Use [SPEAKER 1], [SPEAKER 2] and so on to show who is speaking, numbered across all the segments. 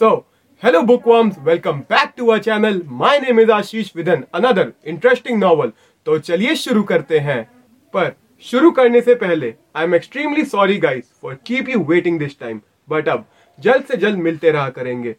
[SPEAKER 1] So, hello bookworms, welcome back to our channel. My name is Ashish with an another interesting novel. तो चलिए शुरू करते हैं। पर शुरू करने से पहले I am extremely sorry guys for keep you waiting this time but अब जल्द से जल्द मिलते रहा करेंगे।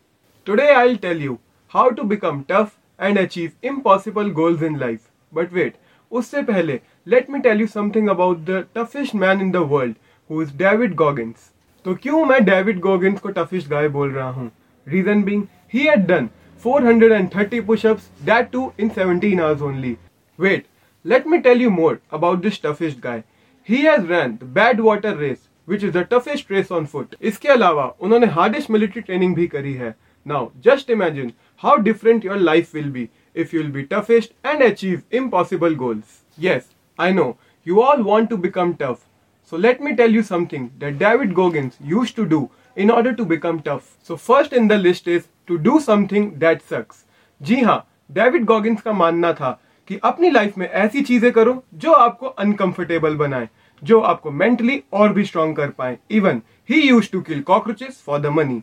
[SPEAKER 1] Today I tell you how to become tough and achieve impossible goals in life but wait उससे पहले let me tell you something about the toughest man in the world who is David Goggins तो क्यों मैं David Goggins को toughest guy बोल रहा हूँ? Reason being, he had done 430 push-ups, that too in 17 hours only. Wait, let me tell you more about this toughest guy. He has ran the Badwater race, which is the toughest race on foot. इसके अलावा उन्होंने hardest military training भी करी है. Now, just imagine how different your life will be if you'll be toughest and achieve impossible goals. Yes, I know, you all want to become tough. So let me tell you something that David Goggins used to do in order to become tough so first in the list is to do something that sucks जी हाँ David Goggins का मानना था कि अपनी life में ऐसी चीज़ें करो जो आपको अनकंफर्टेबल बनाए, जो आपको मेंटली और भी स्ट्रांग कर पाए. Even he use to kill cockroaches for the money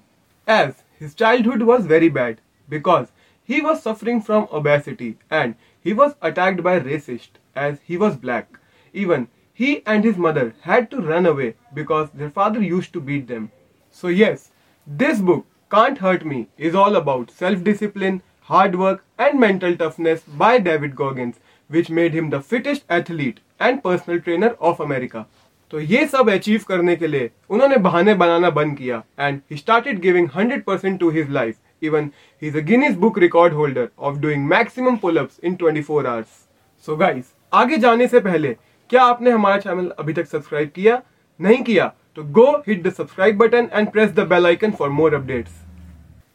[SPEAKER 1] as his childhood was very bad because he was suffering from obesity and he was attacked by racist as he was black even he and his mother had to run away because their father use to beat them So, yes, this book, Can't Hurt Me, is all about self discipline, hard work, and mental toughness by David Goggins, which made him the fittest athlete and personal trainer of America. तो ये सब achieve करने के लिए उन्होंने बहाने बनाना बंद किया and he started giving 100% to his life even he is a Guinness book record holder of doing maximum pullups in 24 hours so guys आगे जाने से पहले क्या आपने हमारा चैनल अभी तक सब्सक्राइब किया नहीं किया तो go hit the subscribe button and press the bell icon for more updates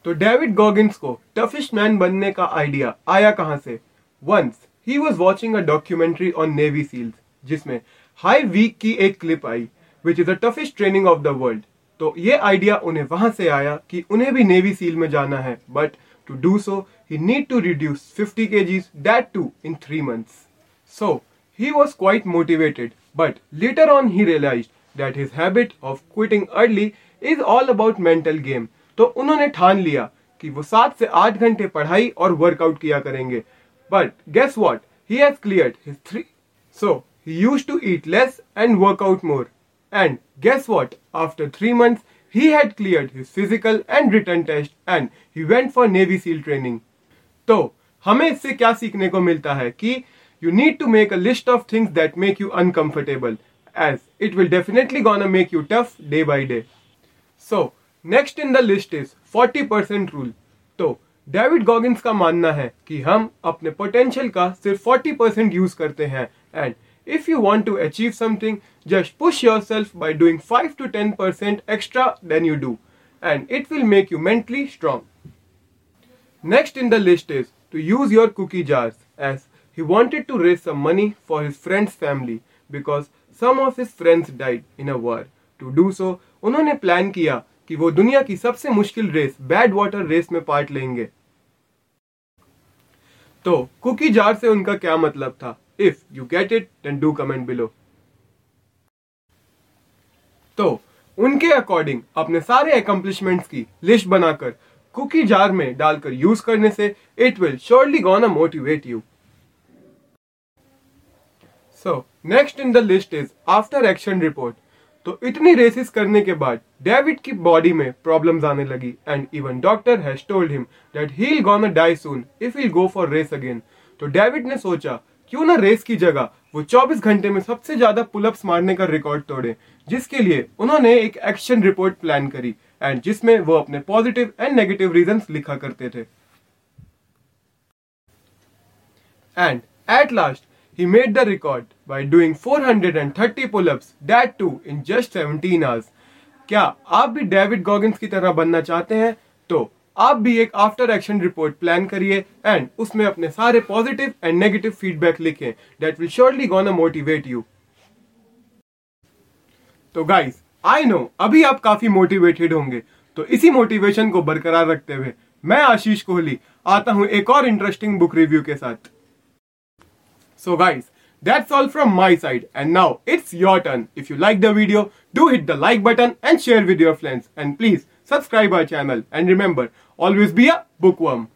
[SPEAKER 1] तो डेविड गॉगिन्स को टफिस्ट मैन बनने का आइडिया आया कहाँ से? Once he was watching a documentary on navy seals जिसमें हाई वीक की एक clip I which is the toughest training of the world तो ये आइडिया उन्हें वहाँ से आया कि उन्हें भी नेवी सील में जाना है but to do so he need to reduce 50 kgs, that too, in 3 months. So, he was quite motivated, but later on he realized that his habit of quitting early is all about mental game तो उन्होंने ठान लिया कि वो सात से आठ घंटे पढ़ाई और वर्कआउट किया करेंगे। But guess what he has clear his three so he use to eat less and workout more and guess what after three month he had clear his physical and written test and he went for navy seal training तो हमें इससे क्या सीखने को मिलता है कि you need to make a list of things that make you uncomfortable as it will definitely gonna make you tough day by day. So, next in the list is 40% rule. तो डेविड गॉगिन्स का मानना है कि हम अपने potential का सिर्फ़ 40% use करते हैं and if you want to achieve something, just push yourself by doing 5 to 10% extra than you do, and it will make you mentally strong. Next in the list is to use your cookie jars, as he wanted to raise some money for his friend's family because some of his friends died in a war to do so उन्होंने plan किया कि वो दुनिया की सबसे मुश्किल race bad water race में part लेंगे। तो कुकी जार से उनका क्या मतलब था? If you get it then do comment below तो उनके अकॉर्डिंग अपने सारे अकम्पलिशमेंट्स की लिस्ट बनाकर कुकी जार में डालकर यूज़ करने से it will surely gonna motivate you so next in the list is after action report तो इतनी रेसिस करने के बाद डेविड की बॉडी में प्रॉब्लम्स आने लगी and even doctor has told him that he will gonna die soon if he go for race again तो डेविड ने सोचा, क्यों ना रेस की जगह वो 24 घंटे में सबसे ज़्यादा पुलअप्स मारने का रिकॉर्ड तोड़े, जिसके लिए उन्होंने एक एक्शन रिपोर्ट प्लान करी एंड जिसमें वो अपने पॉजिटिव एंड नेगेटिव रीजंस लिखा करते थे। And at last He made the record by doing 430 pull-ups, that too in just 17 hours. क्या आप भी डेविड गॉगिन्स की तरह बनना चाहते हैं? तो आप भी एक आफ्टर एक्शन रिपोर्ट प्लान करिए एंड उसमें अपने सारे पॉजिटिव एंड नेगेटिव फीडबैक लिखें that will surely gonna motivate you तो गाइस आई नो अभी आप काफ़ी मोटिवेटेड होंगे तो इसी मोटिवेशन को बरकरार रखते हुए मैं आशीष कोहली आता हूँ एक और इंटरेस्टिंग बुक रिव्यू के साथ। So guys, that's all from my side. And now it's your turn. If you like the video, do hit the like button and share with your friends. And please subscribe our channel. And remember always be a bookworm